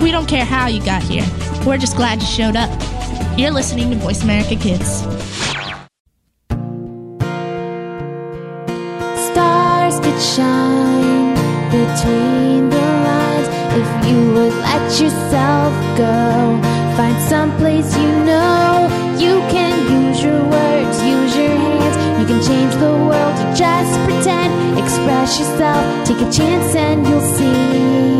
We don't care how you got here. We're just glad you showed up. You're listening to Voice America Kids. Stars could shine between the lines if you would let yourself go. Find some place you know you can use your words, use your hands. You can change the world or just pretend. Express yourself, take a chance, and you'll see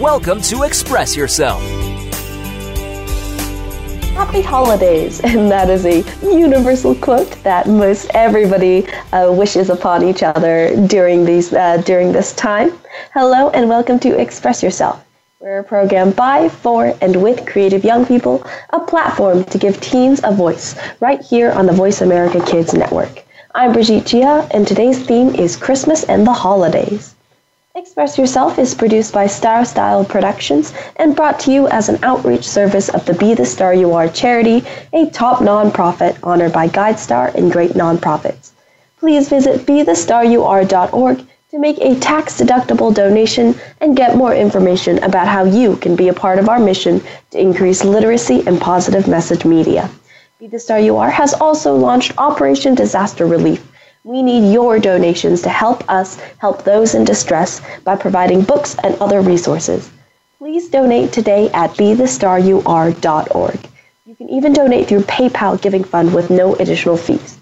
Welcome to Express Yourself. Happy holidays, and that is a universal quote that most everybody uh, wishes upon each other during these uh, during this time. Hello, and welcome to Express Yourself. We're a program by, for, and with creative young people, a platform to give teens a voice, right here on the Voice America Kids Network. I'm Brigitte Gia, and today's theme is Christmas and the Holidays. Express Yourself is produced by Star Style Productions and brought to you as an outreach service of the Be the Star You Are charity, a top nonprofit honored by GuideStar and great nonprofits. Please visit BeTheStarYouAre.org to make a tax-deductible donation and get more information about how you can be a part of our mission to increase literacy and positive message media. Be the Star You Are has also launched Operation Disaster Relief we need your donations to help us help those in distress by providing books and other resources. Please donate today at bethestaryouare.org. You can even donate through PayPal Giving Fund with no additional fees.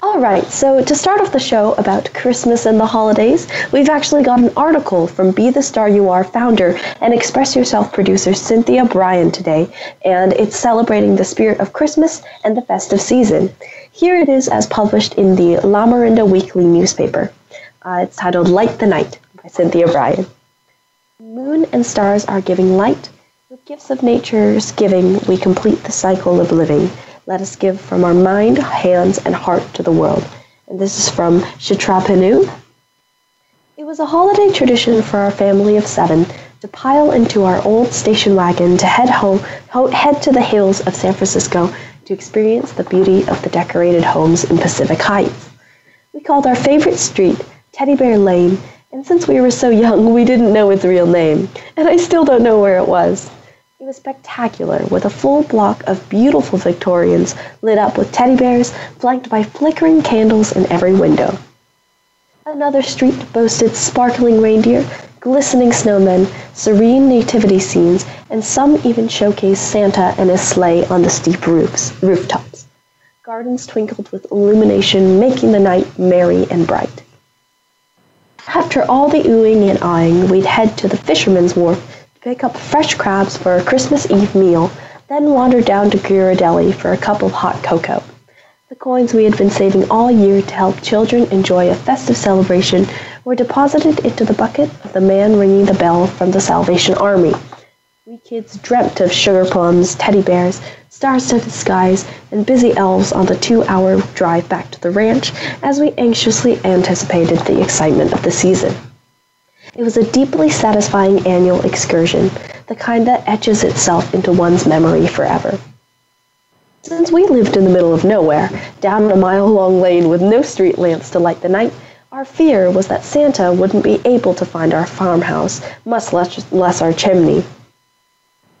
All right, so to start off the show about Christmas and the holidays, we've actually got an article from Be the Star You Are founder and Express Yourself producer Cynthia Brian today, and it's celebrating the spirit of Christmas and the festive season. Here it is as published in the La Lamorinda Weekly newspaper. Uh, it's titled Light the Night by Cynthia Brian. Moon and stars are giving light. With gifts of nature's giving, we complete the cycle of living. Let us give from our mind, hands, and heart to the world. And this is from Chitrabhanu. It was a holiday tradition for our family of seven to pile into our old station wagon to head home, ho- head to the hills of San Francisco to experience the beauty of the decorated homes in Pacific Heights. We called our favorite street Teddy Bear Lane, and since we were so young, we didn't know its real name, and I still don't know where it was. Was spectacular, with a full block of beautiful Victorians lit up with teddy bears, flanked by flickering candles in every window. Another street boasted sparkling reindeer, glistening snowmen, serene nativity scenes, and some even showcased Santa and his sleigh on the steep roofs, rooftops. Gardens twinkled with illumination, making the night merry and bright. After all the oohing and eyeing, we'd head to the fisherman's wharf pick up fresh crabs for a Christmas Eve meal, then wander down to Ghirardelli for a cup of hot cocoa. The coins we had been saving all year to help children enjoy a festive celebration were deposited into the bucket of the man ringing the bell from the Salvation Army. We kids dreamt of sugar plums, teddy bears, star-studded skies, and busy elves on the two-hour drive back to the ranch as we anxiously anticipated the excitement of the season. It was a deeply satisfying annual excursion, the kind that etches itself into one's memory forever. Since we lived in the middle of nowhere, down a mile-long lane with no street lamps to light the night, our fear was that Santa wouldn't be able to find our farmhouse, much less, our chimney.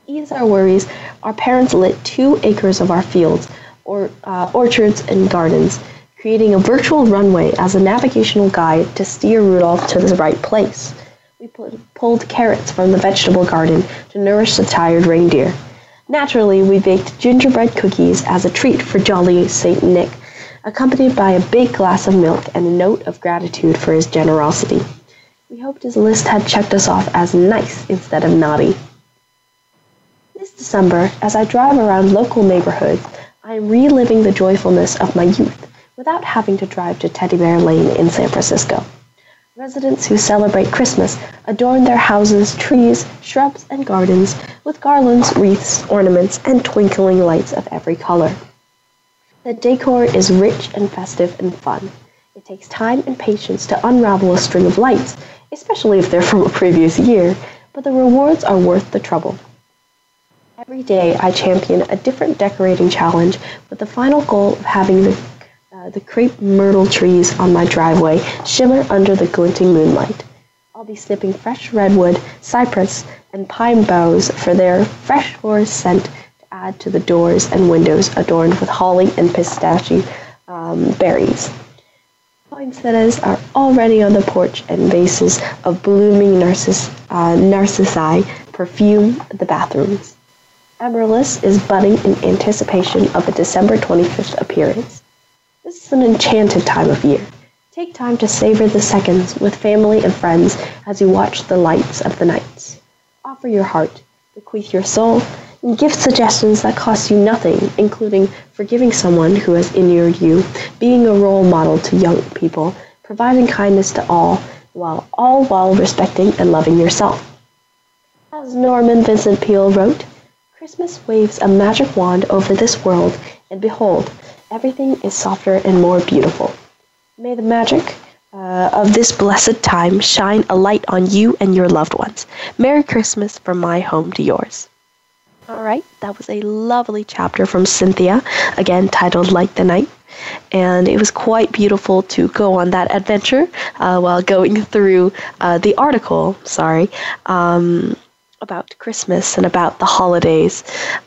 Ease our worries, our parents lit two acres of our fields, or uh, orchards and gardens, creating a virtual runway as a navigational guide to steer Rudolph to the right place. We pulled carrots from the vegetable garden to nourish the tired reindeer. Naturally, we baked gingerbread cookies as a treat for jolly Saint Nick, accompanied by a big glass of milk and a note of gratitude for his generosity. We hoped his list had checked us off as nice instead of naughty. This December, as I drive around local neighborhoods, I am reliving the joyfulness of my youth without having to drive to Teddy Bear Lane in San Francisco. Residents who celebrate Christmas adorn their houses, trees, shrubs, and gardens with garlands, wreaths, ornaments, and twinkling lights of every color. The decor is rich and festive and fun. It takes time and patience to unravel a string of lights, especially if they're from a previous year, but the rewards are worth the trouble. Every day I champion a different decorating challenge with the final goal of having the the crepe myrtle trees on my driveway shimmer under the glinting moonlight. I'll be snipping fresh redwood, cypress, and pine boughs for their fresh forest scent to add to the doors and windows adorned with holly and pistachio um, berries. Poinsettias are already on the porch, and vases of blooming narciss- uh, narcissi perfume the bathrooms. Amaryllis is budding in anticipation of a December 25th appearance. This is an enchanted time of year. Take time to savor the seconds with family and friends as you watch the lights of the nights. Offer your heart, bequeath your soul, and give suggestions that cost you nothing, including forgiving someone who has inured you, being a role model to young people, providing kindness to all, while all while respecting and loving yourself. As Norman Vincent Peale wrote, Christmas waves a magic wand over this world, and behold, everything is softer and more beautiful. May the magic uh, of this blessed time shine a light on you and your loved ones. Merry Christmas from my home to yours. All right, that was a lovely chapter from Cynthia, again titled Light the Night. And it was quite beautiful to go on that adventure uh, while going through uh, the article, sorry, um, about Christmas and about the holidays.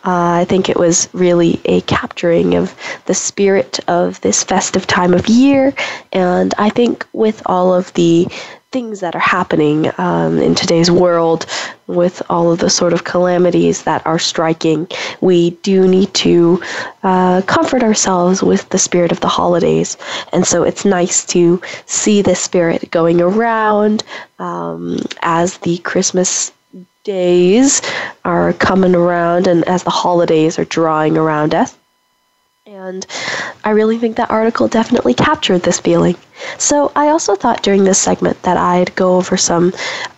Uh, I think it was really a capturing of the spirit of this festive time of year. And I think with all of the things that are happening um, in today's world, with all of the sort of calamities that are striking, we do need to uh, comfort ourselves with the spirit of the holidays. And so it's nice to see this spirit going around um, as the Christmas days are coming around and as the holidays are drawing around us. And I really think that article definitely captured this feeling. So I also thought during this segment that I'd go over some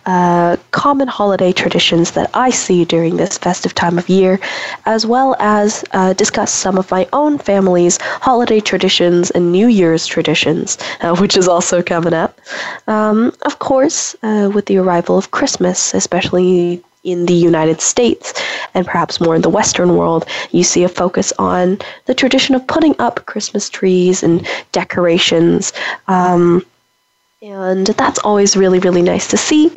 uh, common holiday traditions that I see during this festive time of year, as well as uh, discuss some of my own family's holiday traditions and New Year's traditions, uh, which is also coming up. Um, of course, uh, with the arrival of Christmas, especially in the United States and perhaps more in the Western world, you see a focus on the tradition of putting up Christmas trees and decorations. Um, and that's always really, really nice to see.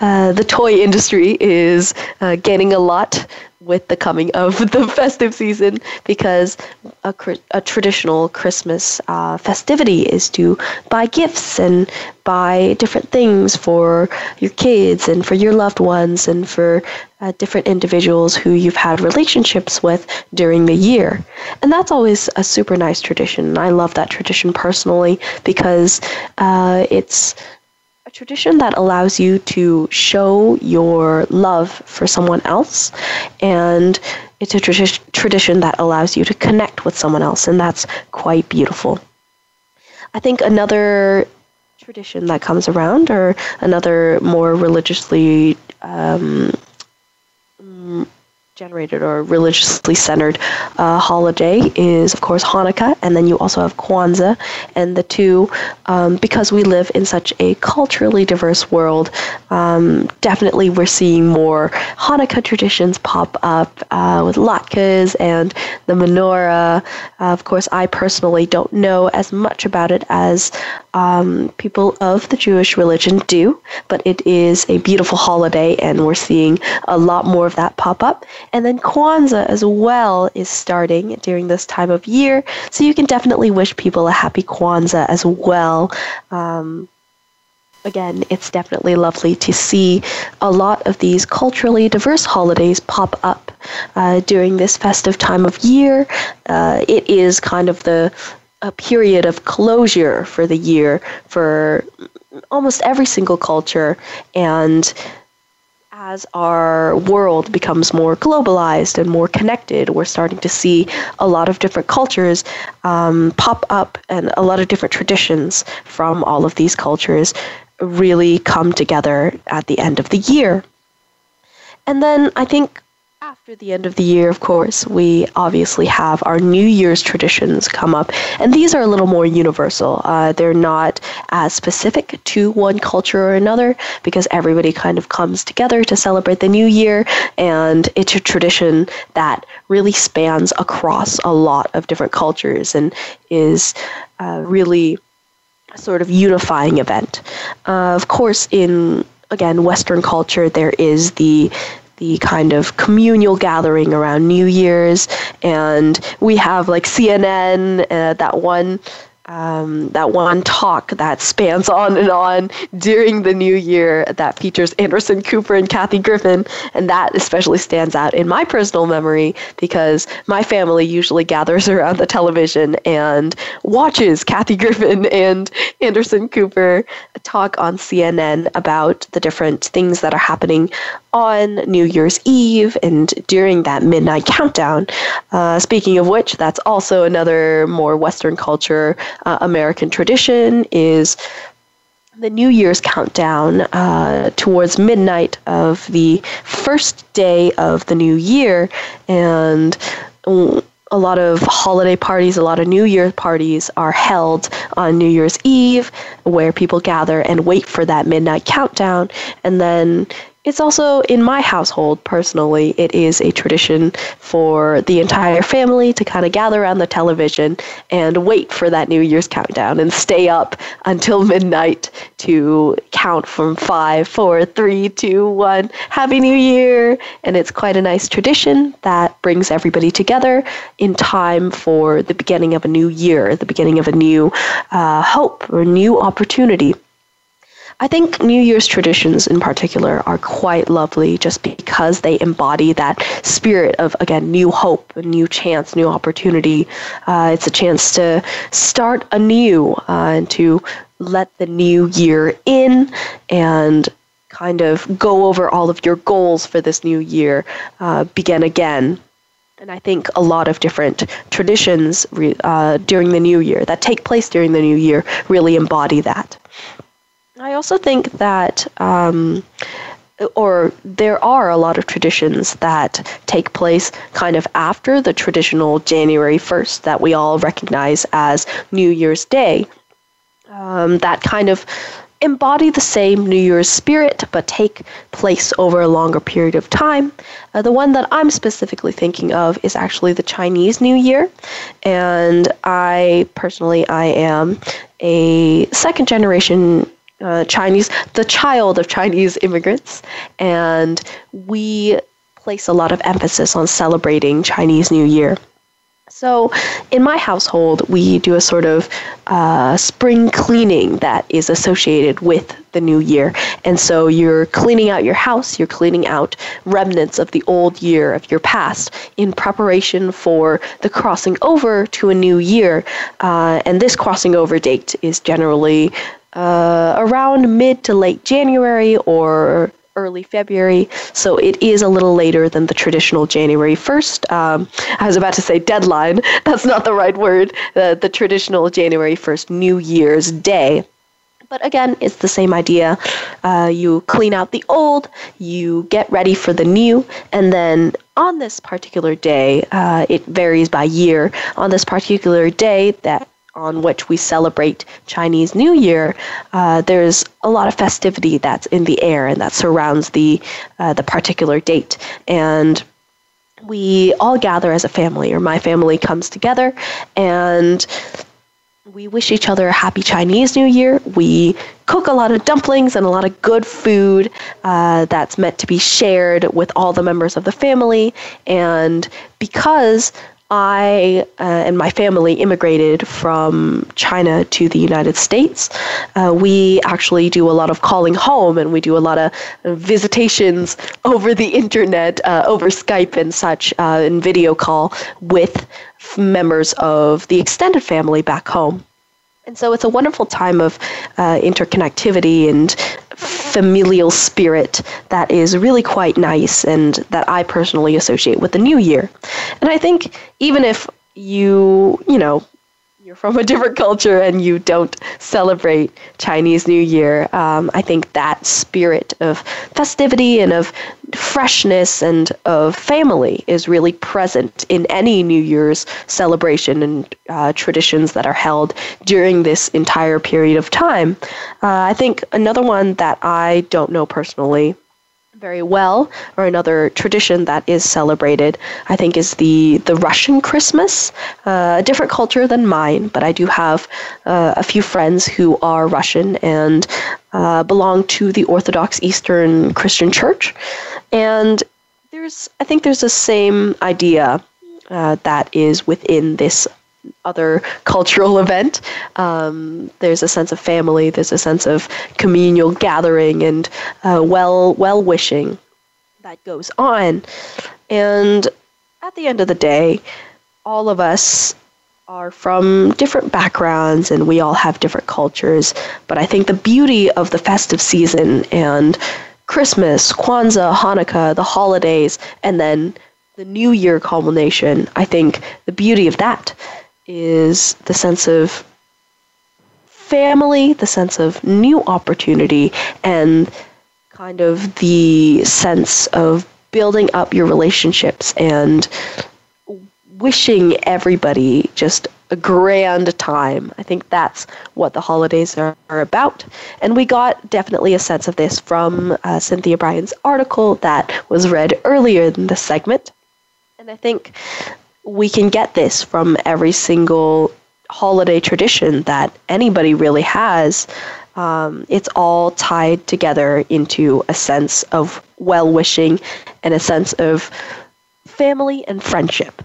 Uh, the toy industry is uh, getting a lot with the coming of the festive season because a, a traditional Christmas uh, festivity is to buy gifts and buy different things for your kids and for your loved ones and for uh, different individuals who you've had relationships with during the year. And that's always a super nice tradition. I love that tradition personally because uh, it's tradition that allows you to show your love for someone else and it's a tradi- tradition that allows you to connect with someone else and that's quite beautiful. I think another tradition that comes around or another more religiously um, generated or religiously centered uh, holiday is, of course, Hanukkah, and then you also have Kwanzaa. And the two, um, because we live in such a culturally diverse world, um, definitely we're seeing more Hanukkah traditions pop up uh, with latkes and the menorah. Uh, of course, I personally don't know as much about it as um, people of the Jewish religion do, but it is a beautiful holiday, and we're seeing a lot more of that pop up. And then Kwanzaa as well is starting during this time of year, so you can definitely wish people a happy Kwanzaa as well. Um, again, it's definitely lovely to see a lot of these culturally diverse holidays pop up uh, during this festive time of year. Uh, it is kind of the a period of closure for the year for almost every single culture and as our world becomes more globalized and more connected, we're starting to see a lot of different cultures um, pop up and a lot of different traditions from all of these cultures really come together at the end of the year. And then I think after the end of the year, of course, we obviously have our New Year's traditions come up, and these are a little more universal. Uh, they're not as specific to one culture or another because everybody kind of comes together to celebrate the New Year, and it's a tradition that really spans across a lot of different cultures and is uh, really a sort of unifying event. Uh, of course, in again Western culture, there is the the kind of communal gathering around New Year's, and we have like CNN, uh, that one um, that one talk that spans on and on during the new year that features Anderson Cooper and Kathy Griffin. And that especially stands out in my personal memory because my family usually gathers around the television and watches Kathy Griffin and Anderson Cooper talk on CNN about the different things that are happening on New Year's Eve and during that midnight countdown. Uh, speaking of which, that's also another more Western culture uh, American tradition is the New Year's countdown uh, towards midnight of the first day of the new year, and a lot of holiday parties, a lot of New Year parties are held on New Year's Eve, where people gather and wait for that midnight countdown, and then it's also in my household personally, it is a tradition for the entire family to kind of gather around the television and wait for that New Year's countdown and stay up until midnight to count from five, four, three, two, one, Happy New Year. And it's quite a nice tradition that brings everybody together in time for the beginning of a new year, the beginning of a new uh, hope or new opportunity. I think New Year's traditions in particular are quite lovely just because they embody that spirit of, again, new hope, a new chance, new opportunity. Uh, it's a chance to start anew uh, and to let the new year in and kind of go over all of your goals for this new year, uh, begin again. And I think a lot of different traditions uh, during the new year that take place during the new year really embody that. I also think that, um, or there are a lot of traditions that take place kind of after the traditional January 1st that we all recognize as New Year's Day. Um, that kind of embody the same New Year's spirit but take place over a longer period of time. Uh, the one that I'm specifically thinking of is actually the Chinese New Year, and I personally I am a second generation uh, Chinese, the child of Chinese immigrants, and we place a lot of emphasis on celebrating Chinese New Year. So, in my household, we do a sort of uh, spring cleaning that is associated with the new year. And so, you're cleaning out your house, you're cleaning out remnants of the old year, of your past, in preparation for the crossing over to a new year. Uh, and this crossing over date is generally uh, around mid to late January or early February, so it is a little later than the traditional January 1st. Um, I was about to say deadline, that's not the right word, the, the traditional January 1st New Year's Day. But again, it's the same idea. Uh, you clean out the old, you get ready for the new, and then on this particular day, uh, it varies by year. On this particular day, that on which we celebrate Chinese New Year, uh, there's a lot of festivity that's in the air and that surrounds the uh, the particular date. And we all gather as a family, or my family comes together, and we wish each other a happy Chinese New Year. We cook a lot of dumplings and a lot of good food uh, that's meant to be shared with all the members of the family. And because I uh, and my family immigrated from China to the United States. Uh, we actually do a lot of calling home and we do a lot of visitations over the internet, uh, over Skype and such, uh, in video call with members of the extended family back home. And so it's a wonderful time of uh, interconnectivity and familial spirit that is really quite nice and that I personally associate with the new year. And I think even if you, you know, you're from a different culture and you don't celebrate Chinese New Year, um, I think that spirit of festivity and of freshness and of family is really present in any New Year's celebration and uh, traditions that are held during this entire period of time. Uh, I think another one that I don't know personally very well, or another tradition that is celebrated, I think, is the the Russian Christmas. Uh, a different culture than mine, but I do have uh, a few friends who are Russian and uh, belong to the Orthodox Eastern Christian Church, and there's I think there's the same idea uh, that is within this other cultural event. Um, there's a sense of family. There's a sense of communal gathering and uh, well well wishing that goes on. And at the end of the day, all of us are from different backgrounds and we all have different cultures. But I think the beauty of the festive season and Christmas, Kwanzaa, Hanukkah, the holidays, and then the New Year culmination, I think the beauty of that is the sense of family, the sense of new opportunity, and kind of the sense of building up your relationships and wishing everybody just a grand time. I think that's what the holidays are, are about. And we got definitely a sense of this from uh, Cynthia Brian's article that was read earlier in the segment. And I think we can get this from every single holiday tradition that anybody really has. Um, it's all tied together into a sense of well wishing and a sense of family and friendship.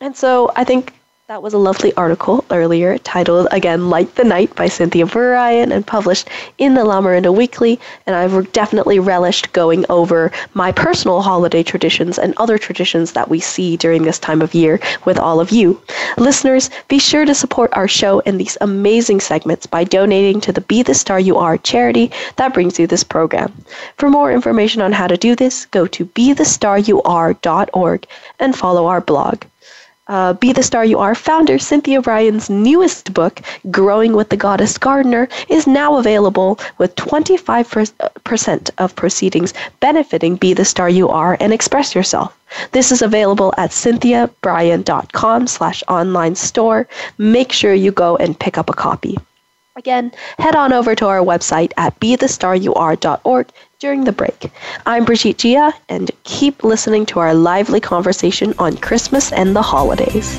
And so I think that was a lovely article earlier titled, again, Light the Night by Cynthia Brian and published in the La Weekly. And I've definitely relished going over my personal holiday traditions and other traditions that we see during this time of year with all of you. Listeners, be sure to support our show and these amazing segments by donating to the Be the Star You Are charity that brings you this program. For more information on how to do this, go to BeTheStarYouAre.org and follow our blog uh, Be the Star You Are founder Cynthia Brian's newest book, Growing with the Goddess Gardener, is now available with 25% of proceedings benefiting Be the Star You Are and Express Yourself. This is available at cynthiabrian.com slash online store. Make sure you go and pick up a copy. Again, head on over to our website at bethestaryouare.org during the break. I'm Brigitte Gia, and keep listening to our lively conversation on Christmas and the holidays.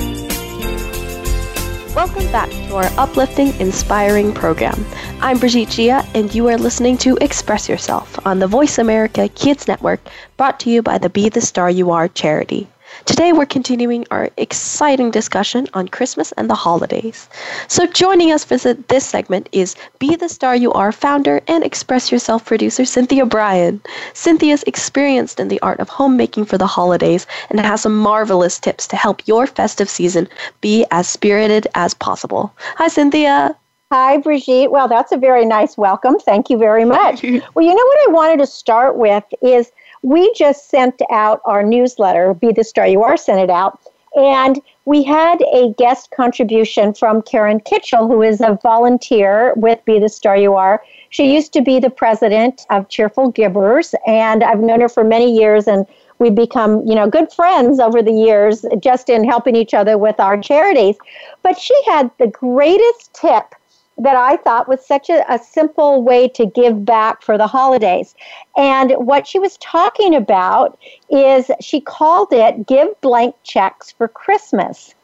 Welcome back to our uplifting, inspiring program. I'm Brigitte Gia, and you are listening to Express Yourself on the Voice America Kids Network, brought to you by the Be the Star You Are charity. Today, we're continuing our exciting discussion on Christmas and the holidays. So, joining us for this segment is Be the Star You Are founder and Express Yourself producer Cynthia Brian. Cynthia's experienced in the art of homemaking for the holidays and has some marvelous tips to help your festive season be as spirited as possible. Hi, Cynthia. Hi, Brigitte. Well, that's a very nice welcome. Thank you very much. well, you know what I wanted to start with is we just sent out our newsletter, Be the Star You Are, sent it out. And we had a guest contribution from Karen Kitchell, who is a volunteer with Be the Star You Are. She used to be the president of Cheerful Givers, and I've known her for many years, and we've become, you know, good friends over the years just in helping each other with our charities. But she had the greatest tip that I thought was such a, a, simple way to give back for the holidays. And what she was talking about is she called it Give Blank Checks for Christmas.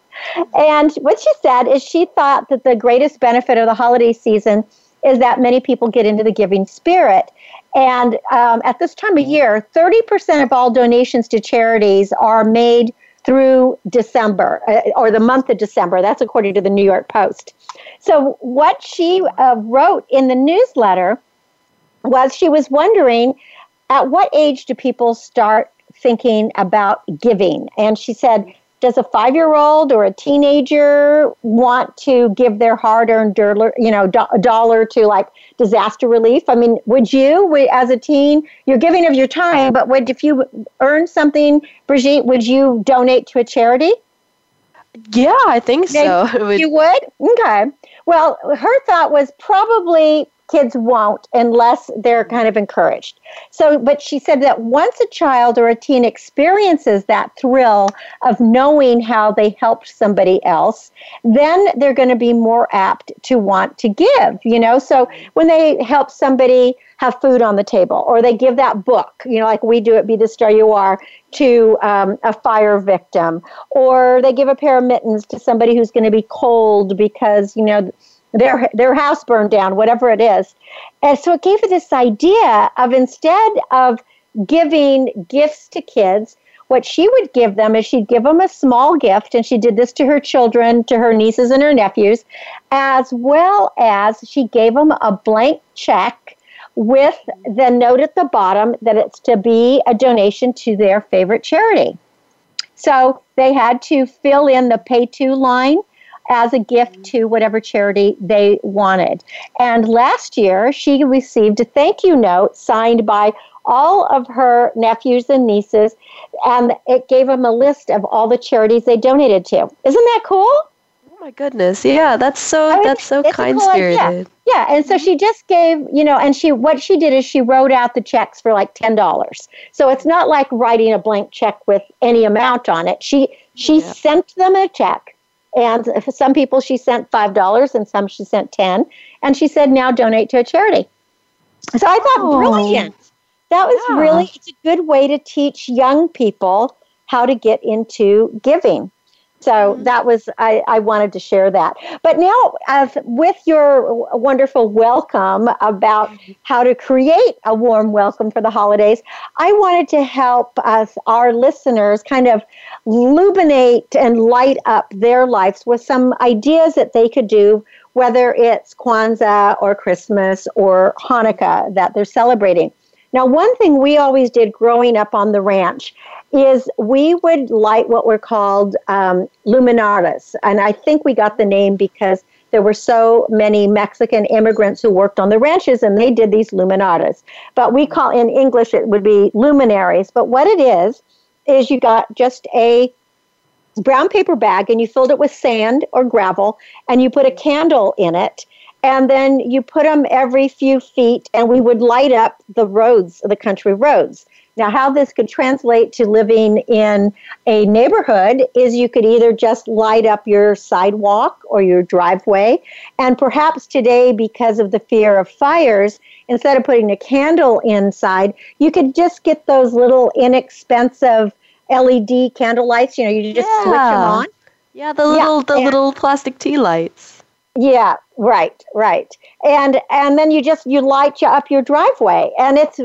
And what she said is she thought that the greatest benefit of the holiday season is that many people get into the giving spirit. And um, at this time of year, 30% of all donations to charities are made through December uh, or the month of December. That's according to the New York Post. So, what she uh, wrote in the newsletter was she was wondering at what age do people start thinking about giving? And she said, does a five year old or a teenager want to give their hard earned dollar, you know, do- dollar to like disaster relief? I mean, would you, as a teen, you're giving of your time, but would, if you earn something, Brigitte, would you donate to a charity? Yeah, I think so. You would? Okay. Well, her thought was probably kids won't unless they're kind of encouraged. So, but she said that once a child or a teen experiences that thrill of knowing how they helped somebody else, then they're going to be more apt to want to give, you know? So when they help somebody have food on the table or they give that book, you know, like we do at Be the Star You Are to um, a fire victim, or they give a pair of mittens to somebody who's going to be cold because, you know, their their house burned down, whatever it is. And so it gave her this idea of instead of giving gifts to kids, what she would give them is she'd give them a small gift, and she did this to her children, to her nieces and her nephews, as well as she gave them a blank check with the note at the bottom that it's to be a donation to their favorite charity. So they had to fill in the pay to line as a gift mm-hmm. to whatever charity they wanted. And last year, she received a thank you note signed by all of her nephews and nieces, and it gave them a list of all the charities they donated to. Isn't that cool? Oh my goodness! Yeah, that's so I mean, that's so kind spirited. Cool yeah, and so she mm-hmm. just gave, you know, and she what she did is she wrote out the checks for like ten dollars. So it's not like writing a blank check with any amount on it. She she yeah. sent them a check and for some people, she sent $5 and some she sent 10 And she said, now donate to a charity. So I thought, oh. brilliant. That was yeah. really, it's a good way to teach young people how to get into giving. So mm-hmm. that was, I, I wanted to share that. But now, uh, with your wonderful welcome about how to create a warm welcome for the holidays, I wanted to help us, our listeners, kind of illuminate and light up their lives with some ideas that they could do, whether it's Kwanzaa or Christmas or Hanukkah that they're celebrating. Now, one thing we always did growing up on the ranch is we would light what were called um, luminarias. And I think we got the name because there were so many Mexican immigrants who worked on the ranches and they did these luminarias. But we call in English it would be luminaries. But what it is, is you got just a brown paper bag and you filled it with sand or gravel and you put a candle in it and then you put them every few feet and we would light up the roads the country roads now, how this could translate to living in a neighborhood is you could either just light up your sidewalk or your driveway. And perhaps today, because of the fear of fires, instead of putting a candle inside, you could just get those little inexpensive LED candle lights. You know, you just yeah. switch them on. Yeah, the little yeah. the and, little plastic tea lights. Yeah, right, right. And and then you just you light up your driveway and it's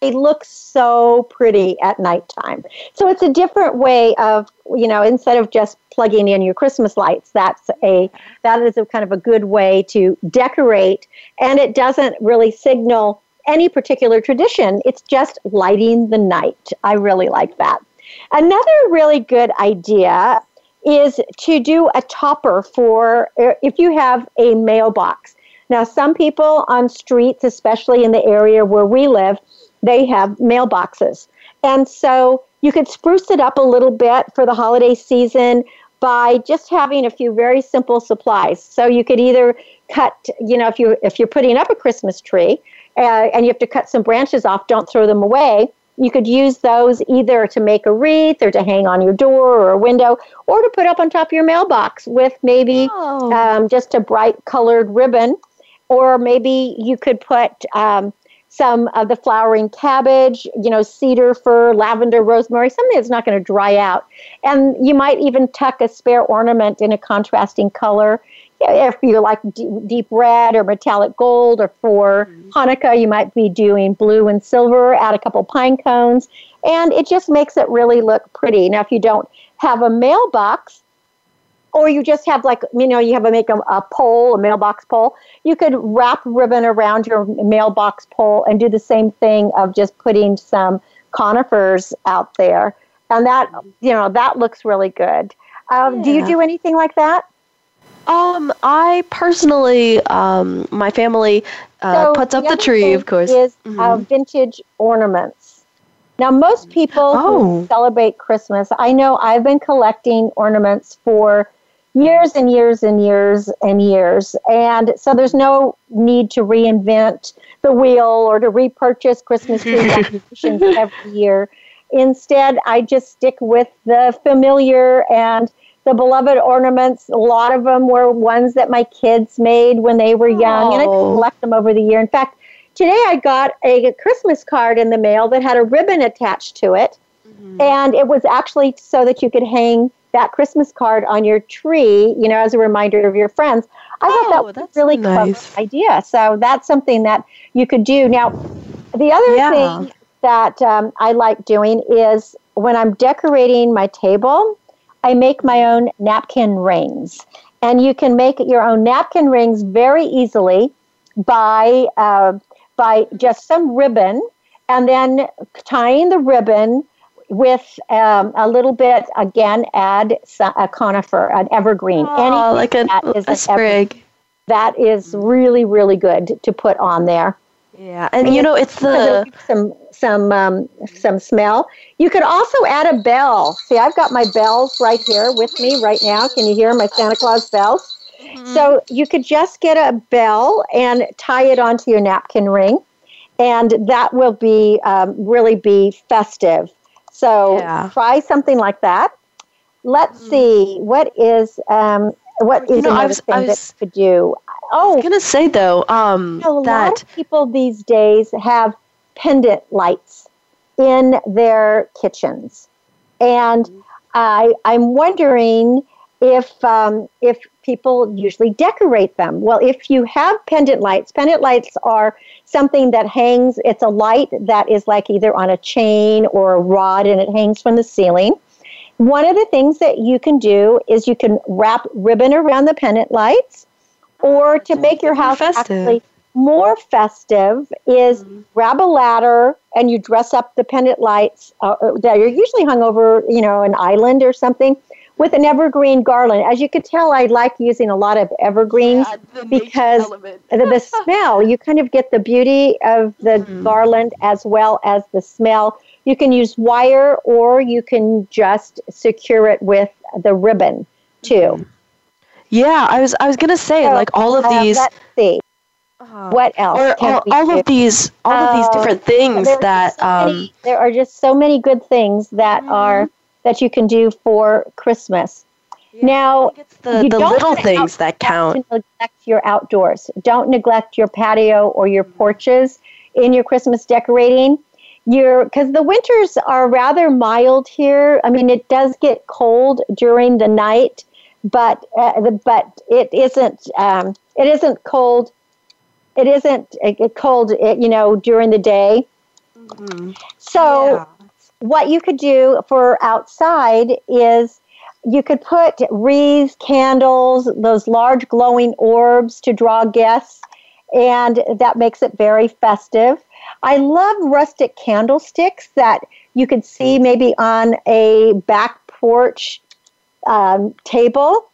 they look so pretty at nighttime. So it's a different way of, you know, instead of just plugging in your Christmas lights, that's a that is a kind of a good way to decorate and it doesn't really signal any particular tradition. It's just lighting the night. I really like that. Another really good idea is to do a topper for er, if you have a mailbox. Now, some people on streets, especially in the area where we live, they have mailboxes. And so you could spruce it up a little bit for the holiday season by just having a few very simple supplies. So you could either cut, you know, if you if you're putting up a Christmas tree uh, and you have to cut some branches off, don't throw them away. You could use those either to make a wreath or to hang on your door or a window or to put up on top of your mailbox with maybe Oh. um, just a bright colored ribbon. Or maybe you could put um, some of the flowering cabbage, you know, cedar fir, lavender, rosemary, something that's not going to dry out. And you might even tuck a spare ornament in a contrasting color. If you like d- deep red or metallic gold, or for mm-hmm. Hanukkah, you might be doing blue and silver, add a couple pine cones, and it just makes it really look pretty. Now, if you don't have a mailbox, or you just have like you know you have a make a, a pole a mailbox pole you could wrap ribbon around your mailbox pole and do the same thing of just putting some conifers out there and that you know that looks really good um, do you do anything like that Um, I personally, um, my family uh, So puts up the other tree, of course. Is uh, Mhm. vintage ornaments. Now, most people Oh. who celebrate Christmas, I know I've been collecting ornaments for years and years and years and years, and so there's no need to reinvent the wheel or to repurchase Christmas tree decorations every year. Instead, I just stick with the familiar and the beloved ornaments. A lot of them were ones that my kids made when they were young, and I Oh. collect them over the year. In fact, today I got a Christmas card in the mail that had a ribbon attached to it, Mm-hmm. and it was actually so that you could hang that Christmas card on your tree, you know, as a reminder of your friends. I thought that Oh, was a really nice. clever idea. So that's something that you could do. Now, the other Yeah. thing that um, I like doing is when I'm decorating my table, I make my own napkin rings. And you can make your own napkin rings very easily by, uh, by just some ribbon and then tying the ribbon with um, a little bit, again, add a conifer, an evergreen. Oh, like a, that is a sprig. that is really, really good to put on there. Yeah, and you know it's the some some um, some smell. You could also add a bell. See, I've got my bells right here with me right now. Can you hear my Santa Claus bells? So you could just get a bell and tie it onto your napkin ring, and that will be um, really be festive. So Yeah. try something like that. Let's see what is um, what You is know, I another was- thing I that you could do. Oh, I Oh, was gonna say though, um, a lot that of people these days have pendant lights in their kitchens, and I I'm wondering if um, if people usually decorate them. Well, if you have pendant lights, pendant lights are something that hangs. It's a light that is like either on a chain or a rod, and it hangs from the ceiling. One of the things that you can do is you can wrap ribbon around the pendant lights, or to make your house festive. actually more festive is grab a ladder and you dress up the pendant lights uh, uh, that are usually hung over, you know, an island or something with an evergreen garland. As you could tell, I like using a lot of evergreens because the, the smell, you kind of get the beauty of the garland as well as the smell. You can use wire or you can just secure it with the ribbon too. yeah, I was I was gonna say So, like all of uh, these let's see. What else? or can all, do? of these all of these Oh, different things that so um many- there are just so many good things that are that you can do for Christmas. Now, the, the little things that count. neglect your outdoors. Don't neglect your patio or your porches in your Christmas decorating. Your because the winters are rather mild here. I mean, it does get cold during the night, but uh, but it isn't um, it isn't cold. It isn't uh, cold, uh, you know, during the day. So what you could do for outside is you could put wreaths, candles, those large glowing orbs to draw guests, and that makes it very festive. I love rustic candlesticks that you could see maybe on a back porch um, table.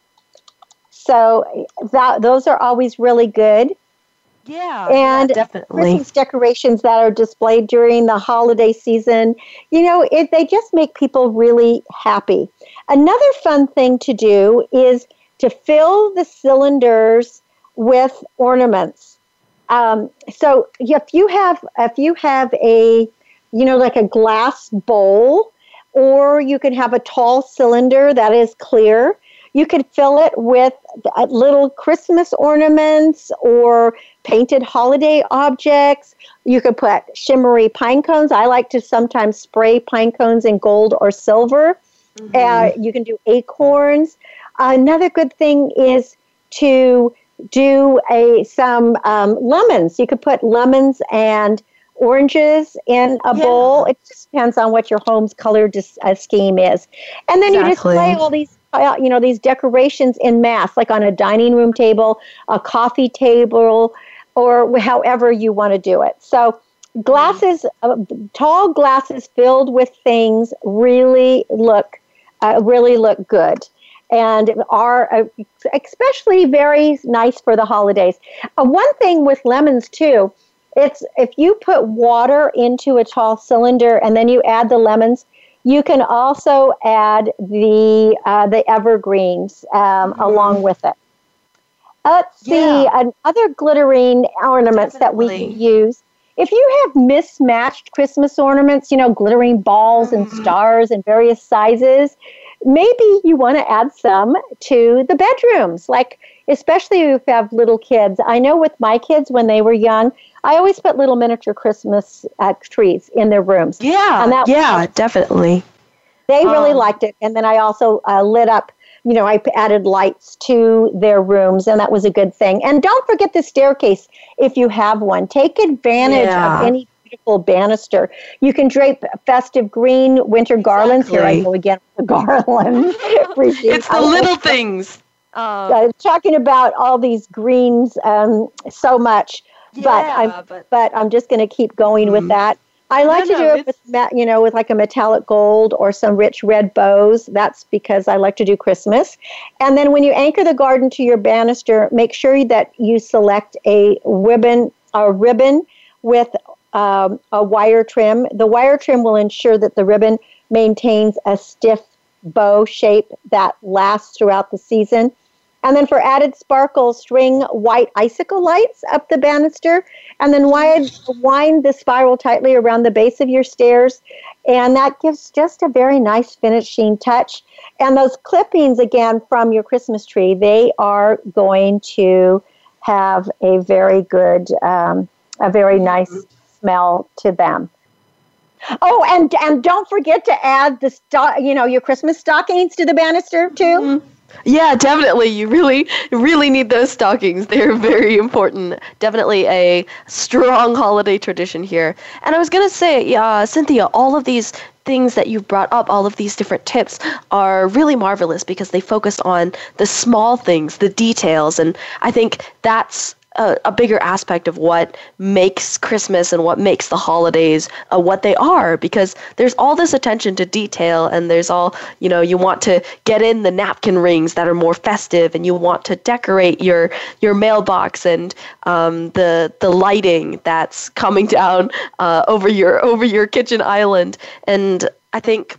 So that those are always really good. Yeah, and definitely. Christmas decorations that are displayed during the holiday season. You know, it, they just make people really happy. Another fun thing to do is to fill the cylinders with ornaments. Um, so if you have if you have a you know like a glass bowl, or you can have a tall cylinder that is clear. You could fill it with little Christmas ornaments or painted holiday objects. You could put shimmery pine cones. I like to sometimes spray pine cones in gold or silver. Mm-hmm. Uh, you can do acorns. Another good thing is to do a some um, lemons. You could put lemons and oranges in a yeah. bowl. It just depends on what your home's color dis- uh, scheme is. And then exactly. you display all these you know these decorations in mass like on a dining room table, a coffee table or however you want to do it. So glasses uh, tall glasses filled with things really look uh, really look good and are uh, especially very nice for the holidays. Uh, one thing with lemons too, it's if you put water into a tall cylinder and then you add the lemons, you can also add the uh, the evergreens um, mm-hmm. along with it. Let's see yeah. other glittering ornaments Definitely. that we can use. If you have mismatched Christmas ornaments, you know, glittering balls mm-hmm. and stars in various sizes, maybe you want to add some to the bedrooms, like especially if you have little kids. I know with my kids when they were young, I always put little miniature Christmas uh, trees in their rooms. Yeah, and that yeah, was, definitely. They really um, liked it, and then I also uh, lit up. You know, I added lights to their rooms, and that was a good thing. And don't forget the staircase if you have one. Take advantage yeah. of any beautiful banister. You can drape festive green winter exactly. garlands. Here I go again with the garland. it's the little things. Uh, talking about all these greens um, so much, yeah, but I'm but, but I'm just going to keep going mm-hmm. with that. I like no, to do no, it with you know with like a metallic gold or some rich red bows. That's because I like to do Christmas. And then when you anchor the garden to your banister, make sure that you select a ribbon a ribbon with um, a wire trim. The wire trim will ensure that the ribbon maintains a stiff bow shape that lasts throughout the season. And then for added sparkle, string white icicle lights up the banister, and then wind, wind the spiral tightly around the base of your stairs. And that gives just a very nice finishing touch. And those clippings, again, from your Christmas tree, they are going to have a very good, um, a very nice smell to them. Oh, and and don't forget to add the sto- you know your Christmas stockings to the banister too. Mm-hmm. Yeah, definitely. You really, really need those stockings. They're very important. Definitely a strong holiday tradition here. And I was going to say, uh, Cynthia, all of these things that you've brought up, all of these different tips, are really marvelous because they focus on the small things, the details. And I think that's a, a, bigger aspect of what makes Christmas and what makes the holidays uh, what they are because there's all this attention to detail and there's all, you know, you want to get in the napkin rings that are more festive and you want to decorate your your mailbox and um, the the lighting that's coming down uh, over your over your kitchen island and I think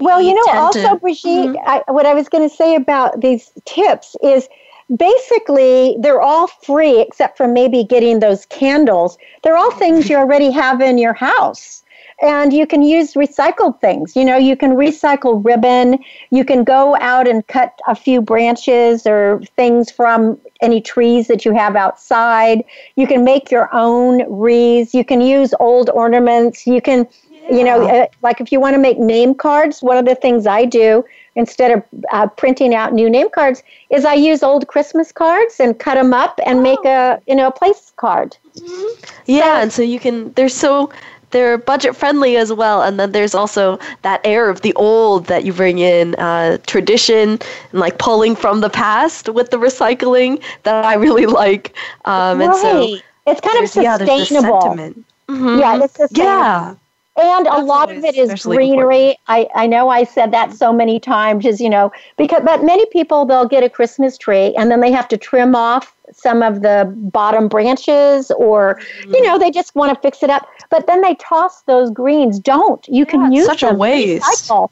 well, you know, also, to, Brigitte, mm-hmm. I, what I was going to say about these tips is basically they're all free except for maybe getting those candles. They're all things you already have in your house. And you can use recycled things. You know, you can recycle ribbon. You can go out and cut a few branches or things from any trees that you have outside. You can make your own wreaths. You can use old ornaments. You can, yeah. you know, uh, like if you want to make name cards, one of the things I do instead of uh, printing out new name cards is I use old Christmas cards and cut them up and oh. make a you know a place card. Mm-hmm. Yeah, so, and so you can they're so they're budget friendly as well and then there's also that air of the old that you bring in uh, tradition and like pulling from the past with the recycling that i really like um, right. and so it's kind of sustainable yeah, mm-hmm. yeah it's sustainable. yeah and a lot of it is greenery. I, I know I said that so many times, is you know, because but many people they'll get a Christmas tree and then they have to trim off some of the bottom branches or mm-hmm. you know they just want to fix it up but then they toss those greens don't you yeah, can use such them a waste recycle.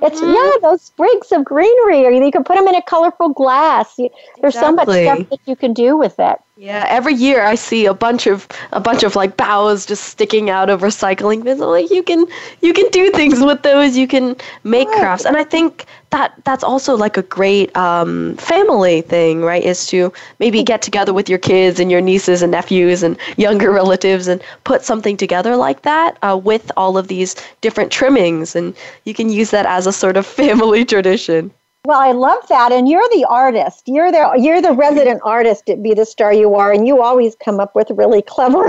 It's mm-hmm. yeah, those sprigs of greenery, or you can put them in a colorful glass. You, there's exactly. so much stuff that you can do with it. Yeah, every year I see a bunch of a bunch of like boughs just sticking out of recycling bins. Like you can you can do things with those. You can make right. crafts, and I think that that's also like a great um, family thing, right? Is to maybe get together with your kids and your nieces and nephews and younger relatives and put something together like that uh, with all of these different trimmings, and you can use that as a sort of family tradition. Well, I love that, and you're the artist. You're the you're the resident artist at Be the Star You Are, and you always come up with really clever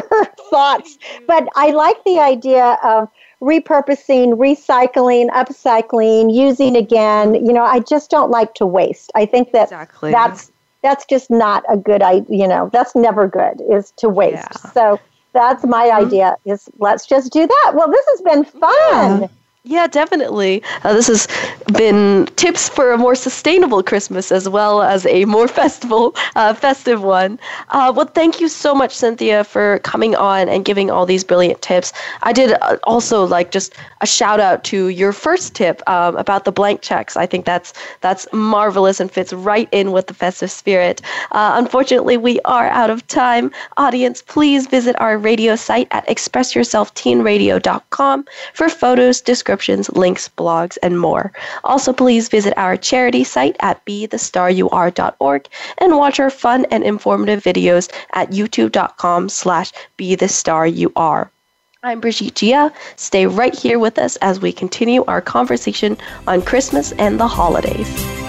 thoughts. But I like the idea of repurposing, recycling, upcycling, using again. You know, I just don't like to waste. I think that exactly. that's that's just not a good idea. You know, that's never good is to waste. Yeah. So that's my mm-hmm. idea. Is let's just do that. Well, this has been fun. Yeah. Yeah, definitely. Uh, this has been tips for a more sustainable Christmas as well as a more festival, uh, festive one. Uh, well, thank you so much, Cynthia, for coming on and giving all these brilliant tips. I did uh, also like just a shout out to your first tip um, about the blank checks. I think that's that's marvelous and fits right in with the festive spirit. Uh, unfortunately, we are out of time. Audience, please visit our radio site at expressyourselfteenradio.com for photos, descriptions descriptions, links, blogs, and more. Also, please visit our charity site at bethestaryouare.org and watch our fun and informative videos at youtube.com slash bethestaryouare. I'm Brigitte Gia. Stay right here with us as we continue our conversation on Christmas and the holidays.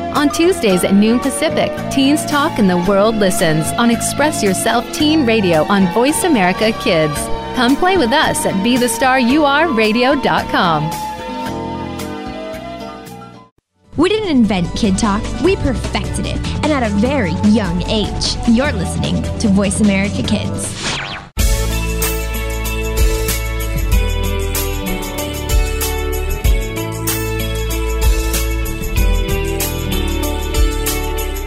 On Tuesdays at noon Pacific, Teens Talk and the World Listens on Express Yourself Teen Radio on Voice America Kids. Come play with us at BeTheStarYouAreRadio.com. We didn't invent Kid Talk, we perfected it, and at a very young age. You're listening to Voice America Kids.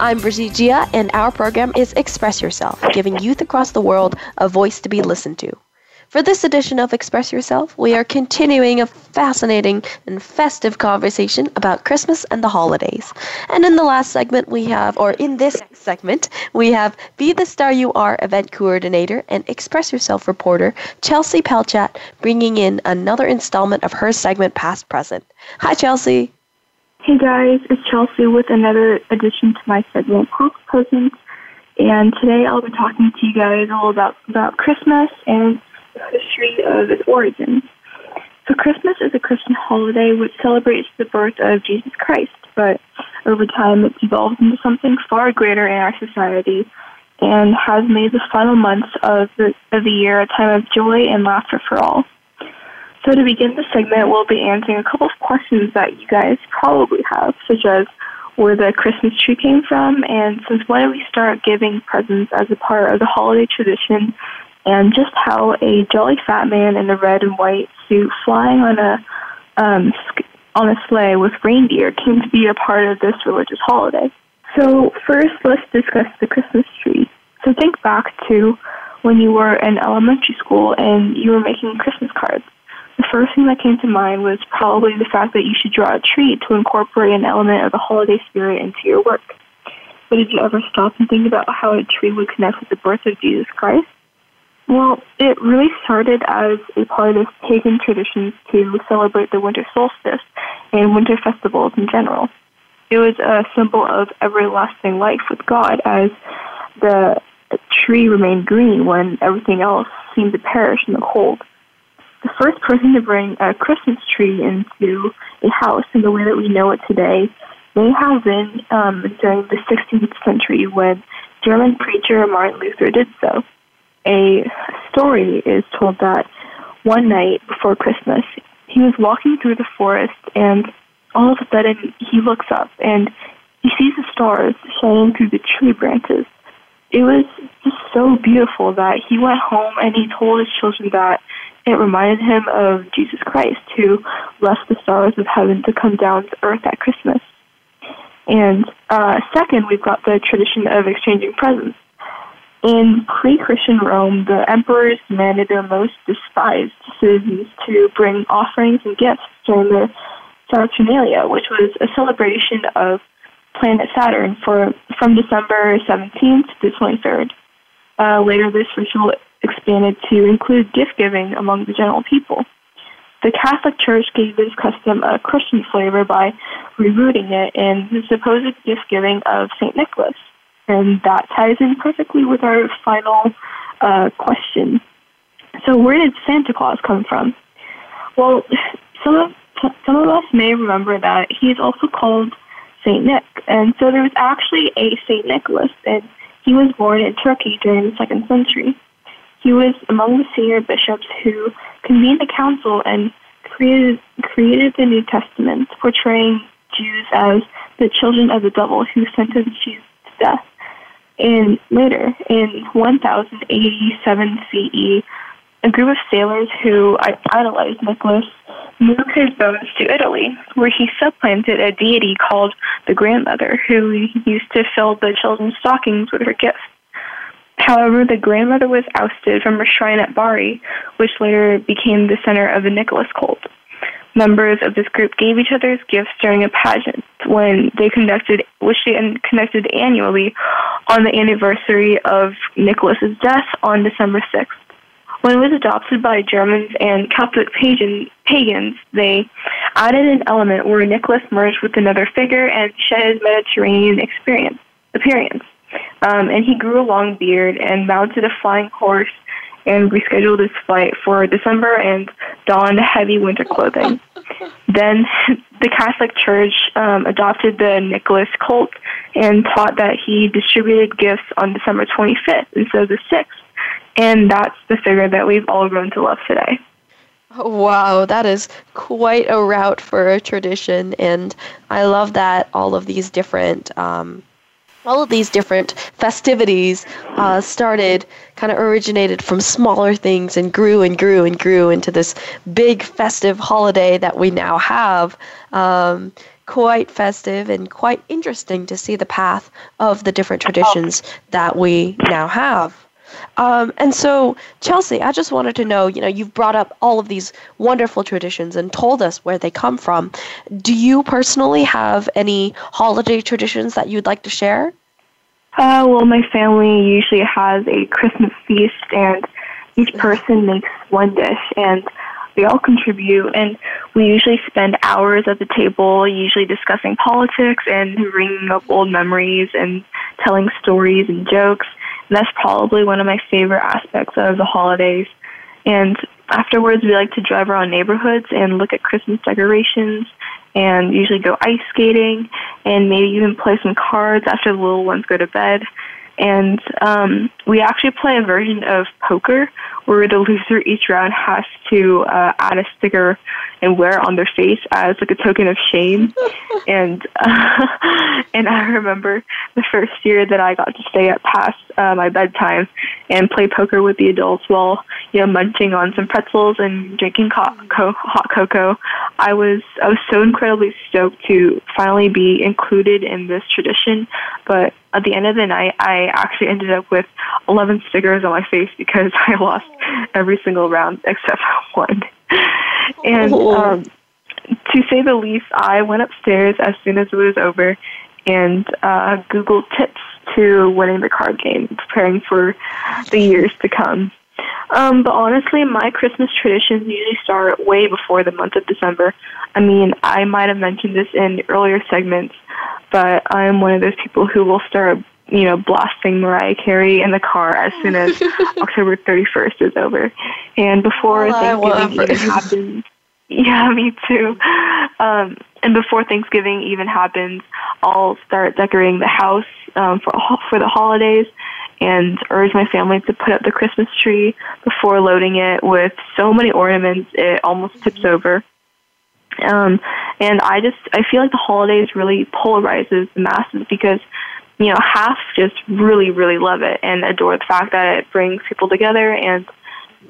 I'm Brigitte Gia, and our program is Express Yourself, giving youth across the world a voice to be listened to. For this edition of Express Yourself, we are continuing a fascinating and festive conversation about Christmas and the holidays. And in the last segment, we have, or in this segment, we have Be the Star You Are event coordinator and Express Yourself reporter Chelsea Pelchat bringing in another installment of her segment Past Present. Hi, Chelsea. Hey guys, it's Chelsea with another addition to my segment, Past Presents. And today I'll be talking to you guys all about, about Christmas and the history of its origins. So Christmas is a Christian holiday which celebrates the birth of Jesus Christ, but over time it's evolved into something far greater in our society and has made the final months of the, of the year a time of joy and laughter for all. So to begin the segment, we'll be answering a couple of questions that you guys probably have, such as where the Christmas tree came from, and since when did we start giving presents as a part of the holiday tradition, and just how a jolly fat man in a red and white suit flying on a um, on a sleigh with reindeer came to be a part of this religious holiday. So first, let's discuss the Christmas tree. So think back to when you were in elementary school and you were making Christmas cards, the first thing that came to mind was probably the fact that you should draw a tree to incorporate an element of the holiday spirit into your work. But did you ever stop and think about how a tree would connect with the birth of Jesus Christ? Well, it really started as a part of pagan traditions to celebrate the winter solstice and winter festivals in general. It was a symbol of everlasting life with God as the tree remained green when everything else seemed to perish in the cold. The first person to bring a Christmas tree into a house in the way that we know it today may have been um, during the 16th century when German preacher Martin Luther did so a story is told that one night before Christmas, he was walking through the forest and all of a sudden he looks up and he sees the stars shining through the tree branches. It was just so beautiful that he went home and he told his children that it reminded him of Jesus Christ who left the stars of heaven to come down to earth at Christmas. And uh, second, we've got the tradition of exchanging presents. In pre-Christian Rome, the emperors demanded their most despised citizens to bring offerings and gifts during the Saturnalia, which was a celebration of planet Saturn for from December 17th to 23rd. Uh, later, this ritual expanded to include gift giving among the general people. The Catholic Church gave this custom a Christian flavor by rebooting it in the supposed gift giving of St. Nicholas. And that ties in perfectly with our final uh, question. So, where did Santa Claus come from? Well, some of some of us may remember that he is also called Saint Nick, and so there was actually a Saint Nicholas, and he was born in Turkey during the second century. He was among the senior bishops who convened a council and created created the New Testament, portraying Jews as the children of the devil who sentenced Jesus to death. And later, in 1087 CE, a group of sailors who idolized Nicholas moved his bones to Italy, where he supplanted a deity called the grandmother, who used to fill the children's stockings with her gifts. However, the grandmother was ousted from her shrine at Bari, which later became the center of the Nicholas cult. Members of this group gave each other gifts during a pageant when they conducted, which they conducted annually on the anniversary of Nicholas's death on December 6th. When it was adopted by Germans and Catholic pagan, pagans, they added an element where Nicholas merged with another figure and shed his Mediterranean experience, appearance. Um, and he grew a long beard and mounted a flying horse and rescheduled his flight for December and donned heavy winter clothing. then the Catholic Church um, adopted the Nicholas cult and taught that he distributed gifts on December 25th instead of the 6th. And that's the figure that we've all grown to love today. Wow, that is quite a route for a tradition, and I love that all of these different um, all of these different festivities uh, started, kind of originated from smaller things and grew and grew and grew into this big festive holiday that we now have. Um, quite festive and quite interesting to see the path of the different traditions that we now have. Um, and so, Chelsea, I just wanted to know you know, you've brought up all of these wonderful traditions and told us where they come from. Do you personally have any holiday traditions that you'd like to share? Uh, well, my family usually has a Christmas feast, and each person makes one dish, and we all contribute. And we usually spend hours at the table, usually discussing politics and bringing up old memories and telling stories and jokes. That's probably one of my favorite aspects of the holidays. And afterwards, we like to drive around neighborhoods and look at Christmas decorations and usually go ice skating and maybe even play some cards after the little ones go to bed. And um, we actually play a version of poker where the loser each round has to uh, add a sticker and wear it on their face as like a token of shame. and uh, and I remember the first year that I got to stay up past uh, my bedtime and play poker with the adults while you know munching on some pretzels and drinking hot, co- hot cocoa. I was I was so incredibly stoked to finally be included in this tradition. But at the end of the night, I I actually ended up with 11 stickers on my face because I lost every single round except one. And Oh. um, to say the least, I went upstairs as soon as it was over and uh, Googled tips to winning the card game, preparing for the years to come. Um, but honestly, my Christmas traditions usually start way before the month of December. I mean, I might have mentioned this in earlier segments, but I'm one of those people who will start, you know, blasting Mariah Carey in the car as soon as October 31st is over. And before Oh, Thanksgiving even happens, yeah, me too. Um, and before Thanksgiving even happens, I'll start decorating the house um, for for the holidays, and urge my family to put up the Christmas tree before loading it with so many ornaments it almost tips over. Um, and I just I feel like the holidays really polarizes the masses because you know half just really really love it and adore the fact that it brings people together and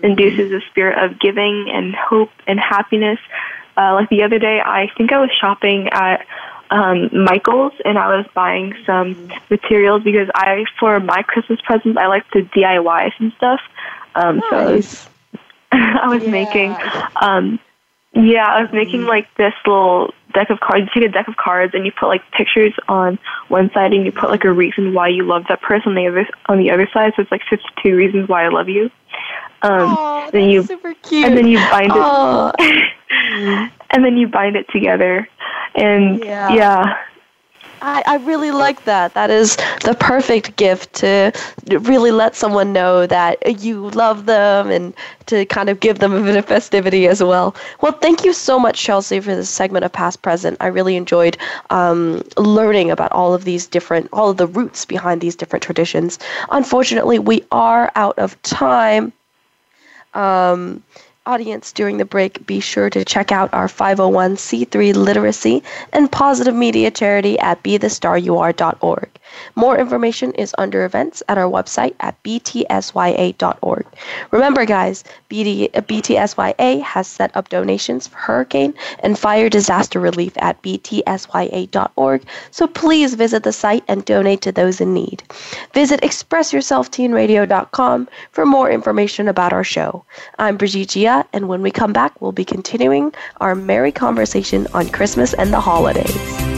induces a spirit of giving and hope and happiness. Uh, like the other day, I think I was shopping at um, Michael's and I was buying some materials because I, for my Christmas presents, I like to DIY some stuff. Um, So I was, I was making, um, yeah, I was making like this little deck of cards. You take a deck of cards and you put like pictures on one side and you put like a reason why you love that person on the other on the other side. So it's like fifty two reasons why I love you. Um, then you super cute. and then you bind it, and then you bind it together, and Yeah. yeah. I, I really like that. That is the perfect gift to really let someone know that you love them and to kind of give them a bit of festivity as well. Well, thank you so much, Chelsea, for this segment of Past Present. I really enjoyed um, learning about all of these different, all of the roots behind these different traditions. Unfortunately, we are out of time. Um, audience during the break, be sure to check out our 501c3 literacy and positive media charity at bethestaryouare.org. More information is under events at our website at btsya.org. Remember, guys, BD, BTSYA has set up donations for hurricane and fire disaster relief at btsya.org, so please visit the site and donate to those in need. Visit expressyourselfteenradio.com for more information about our show. I'm Brigitte Gia, and when we come back, we'll be continuing our merry conversation on Christmas and the holidays.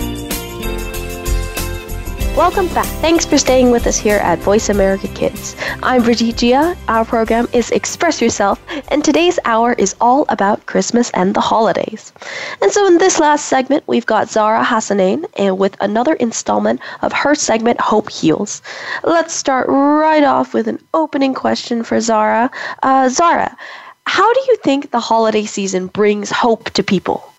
Welcome back. Thanks for staying with us here at Voice America Kids. I'm Brigitte Gia. Our program is Express Yourself, and today's hour is all about Christmas and the holidays. And so, in this last segment, we've got Zara Hassanain and with another installment of her segment, Hope Heals. Let's start right off with an opening question for Zara. Uh, Zara, how do you think the holiday season brings hope to people?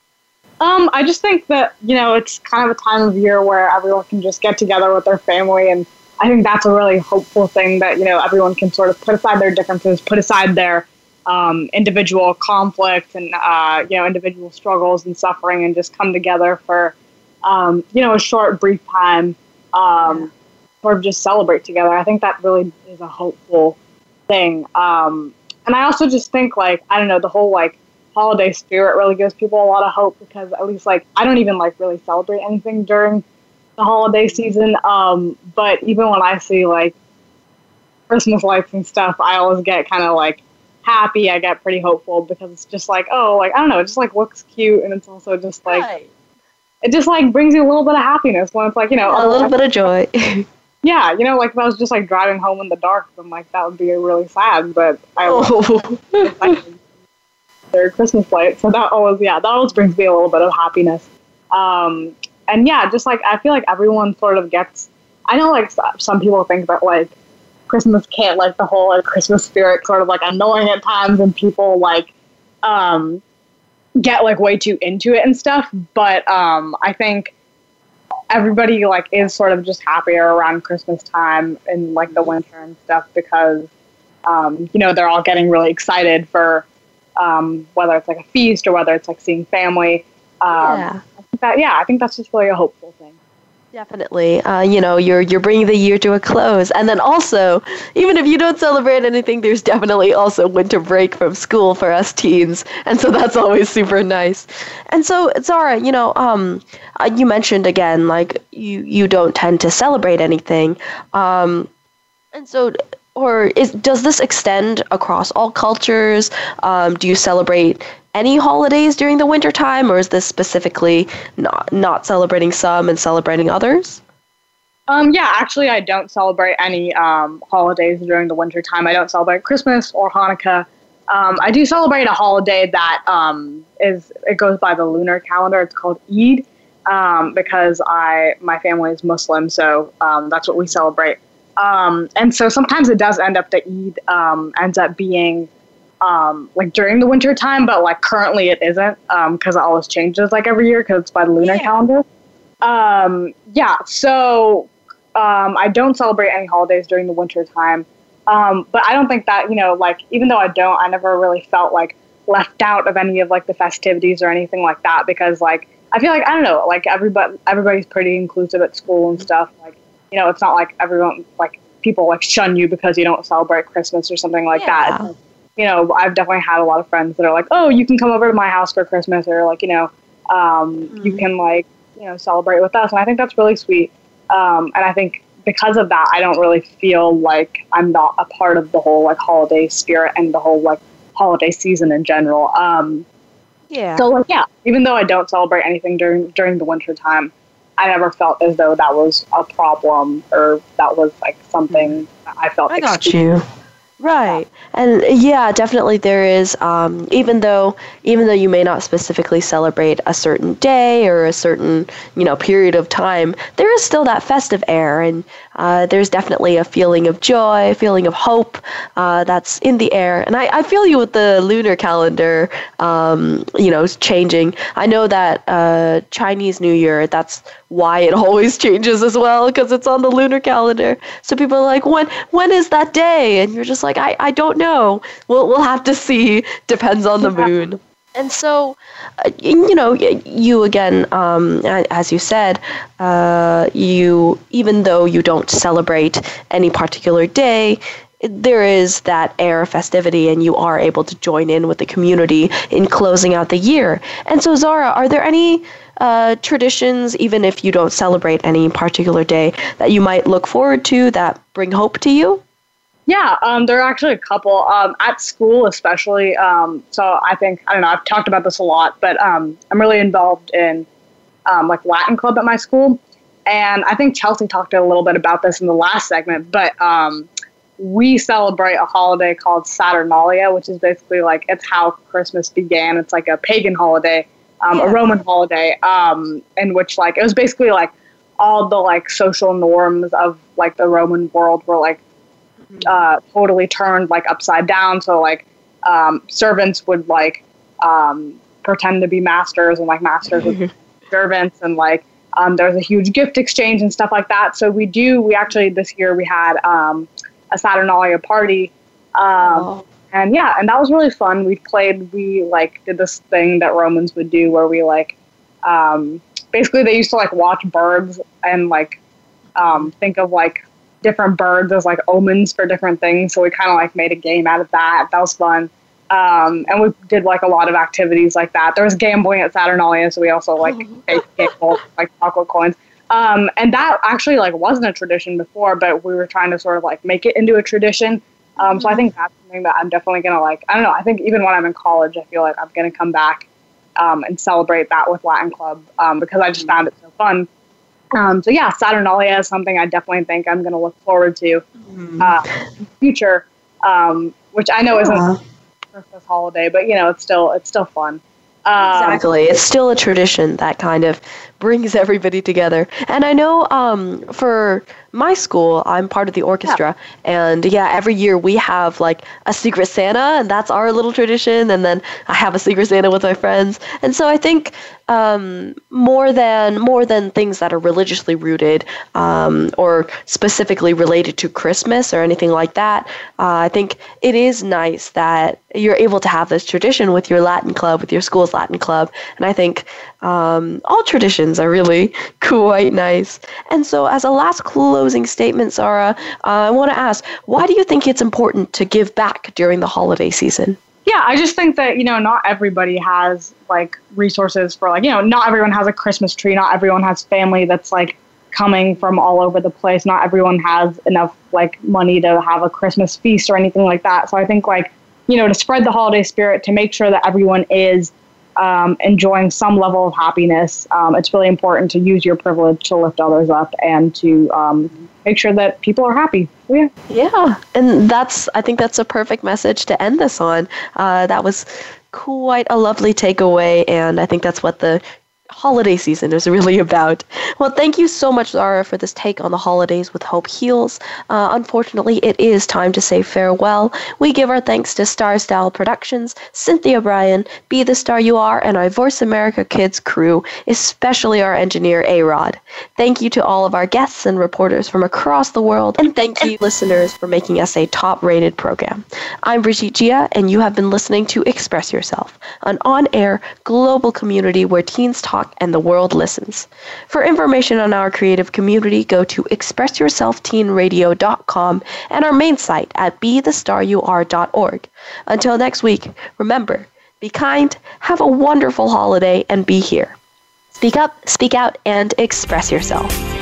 Um, I just think that you know it's kind of a time of year where everyone can just get together with their family, and I think that's a really hopeful thing that you know everyone can sort of put aside their differences, put aside their um, individual conflict and uh, you know individual struggles and suffering, and just come together for um, you know a short, brief time, um, of just celebrate together. I think that really is a hopeful thing. Um, and I also just think like I don't know the whole like holiday spirit really gives people a lot of hope because at least like I don't even like really celebrate anything during the holiday season. Um, but even when I see like Christmas lights and stuff, I always get kind of like happy. I get pretty hopeful because it's just like, oh, like I don't know, it just like looks cute and it's also just like Right. it just like brings you a little bit of happiness when it's like you know a little bit of joy. yeah, you know, like if I was just like driving home in the dark, then like that would be really sad. But I Oh. their Christmas lights, so that always yeah, that always brings me a little bit of happiness. Um, and yeah, just like I feel like everyone sort of gets. I know like some people think that like Christmas can't like the whole like Christmas spirit sort of like annoying at times, and people like um get like way too into it and stuff. But um, I think everybody like is sort of just happier around Christmas time and like the winter and stuff because um, you know they're all getting really excited for um, whether it's like a feast or whether it's like seeing family. Um, Yeah. I think that, yeah, I think that's just really a hopeful thing. Definitely. Uh, you know, you're you're bringing the year to a close, and then also, even if you don't celebrate anything, there's definitely also winter break from school for us teens, and so that's always super nice. And so, Zara, you know, um, uh, you mentioned again, like you you don't tend to celebrate anything, um, and so. Or is does this extend across all cultures? Um, do you celebrate any holidays during the winter time, or is this specifically not not celebrating some and celebrating others? Um, yeah, actually, I don't celebrate any um, holidays during the winter time. I don't celebrate Christmas or Hanukkah. Um, I do celebrate a holiday that um, is it goes by the lunar calendar. It's called Eid um, because I my family is Muslim, so um, that's what we celebrate. Um, and so sometimes it does end up that Eid um, ends up being um, like during the winter time, but like currently it isn't because it always changes like every year because it's by the lunar calendar. Um, yeah, so um, I don't celebrate any holidays during the winter time. Um, but I don't think that, you know, like, even though I don't, I never really felt like left out of any of like the festivities or anything like that because, like, I feel like, I don't know, like, everybody, everybody's pretty inclusive at school and stuff. Like, you know, it's not like everyone, like, people like shun you because you don't celebrate Christmas or something like that. It's, you know, I've definitely had a lot of friends that are like, oh, you can come over to my house for Christmas or like, you know, um, you can like, you know, celebrate with us. And I think that's really sweet. Um, and I think because of that, I don't really feel like I'm not a part of the whole like holiday spirit and the whole like holiday season in general. Um, Yeah. so like, yeah, even though I don't celebrate anything during during the winter time, I never felt as though that was a problem or that was like something that I felt. I got excluded. you. Right. And yeah, definitely there is um, even though even though you may not specifically celebrate a certain day or a certain, you know, period of time, there is still that festive air and uh, there's definitely a feeling of joy, a feeling of hope uh, that's in the air. And I, I feel you with the lunar calendar, um, you know, changing. I know that uh, Chinese New Year, that's why it always changes as well because it's on the lunar calendar. So people are like, when when is that day? And you're just like, I, I don't know. We'll we'll have to see. Depends on the moon. And so, uh, you know, you again, um, as you said, uh, you even though you don't celebrate any particular day, there is that air of festivity, and you are able to join in with the community in closing out the year. And so, Zara, are there any uh, traditions, even if you don't celebrate any particular day, that you might look forward to that bring hope to you? Yeah, um, there are actually a couple um, at school, especially. Um, so I think I don't know. I've talked about this a lot, but um, I'm really involved in um, like Latin club at my school, and I think Chelsea talked a little bit about this in the last segment. But um, we celebrate a holiday called Saturnalia, which is basically like it's how Christmas began. It's like a pagan holiday, um, a Roman holiday, um, in which like it was basically like all the like social norms of like the Roman world were like uh, totally turned like upside down. So like um, servants would like um, pretend to be masters, and like masters would be servants, and like um, there was a huge gift exchange and stuff like that. So we do. We actually this year we had um, a Saturnalia party. Um, And yeah, and that was really fun. We played, we like did this thing that Romans would do where we like, um, basically they used to like watch birds and like um, think of like different birds as like omens for different things. So we kind of like made a game out of that. That was fun. Um, and we did like a lot of activities like that. There was gambling at Saturnalia, so we also like gambled, like chocolate coins. Um, and that actually like wasn't a tradition before, but we were trying to sort of like make it into a tradition. Um, so I think that's something that I'm definitely gonna like. I don't know. I think even when I'm in college, I feel like I'm gonna come back um, and celebrate that with Latin Club um, because I just found it so fun. Um, so yeah, Saturnalia is something I definitely think I'm going to look forward to uh, in the future, um, which I know isn't a Christmas holiday, but you know it's still it's still fun. Um, Exactly. It's still a tradition that kind of brings everybody together. And I know um, for my school, I'm part of the orchestra. And yeah, every year we have like a Secret Santa, and that's our little tradition. And then I have a Secret Santa with my friends. And so I think um, more than more than things that are religiously rooted um, or specifically related to Christmas or anything like that, uh, I think it is nice that you're able to have this tradition with your Latin club, with your school's Latin club, and I think um, all traditions are really quite nice. And so, as a last closing statement, Sarah, uh, I want to ask, why do you think it's important to give back during the holiday season? yeah, I just think that you know not everybody has like resources for like you know not everyone has a Christmas tree, not everyone has family that's like coming from all over the place. Not everyone has enough like money to have a Christmas feast or anything like that. So I think like you know to spread the holiday spirit, to make sure that everyone is um, enjoying some level of happiness, um, it's really important to use your privilege to lift others up and to um, make sure that people are happy. Yeah. Yeah, and that's I think that's a perfect message to end this on. Uh, that was quite a lovely takeaway, and I think that's what the holiday season is really about. Well, thank you so much, Zara, for this take on the holidays with Hope Heals. Uh, unfortunately, it is time to say farewell. We give our thanks to Star Style Productions, Cynthia Brian, Be the Star You Are, and our Voice America Kids crew, especially our engineer, A Rod. Thank you to all of our guests and reporters from across the world, and thank you, listeners, for making us a top rated program. I'm Brigitte Gia, and you have been listening to Express Yourself, an on air global community where teens talk and the world listens. For information on our creative community, go to expressyourselfteenradio.com and our main site at bethestaryouare.org. Until next week, remember, be kind, have a wonderful holiday, and be here. Speak up, speak out, and express yourself.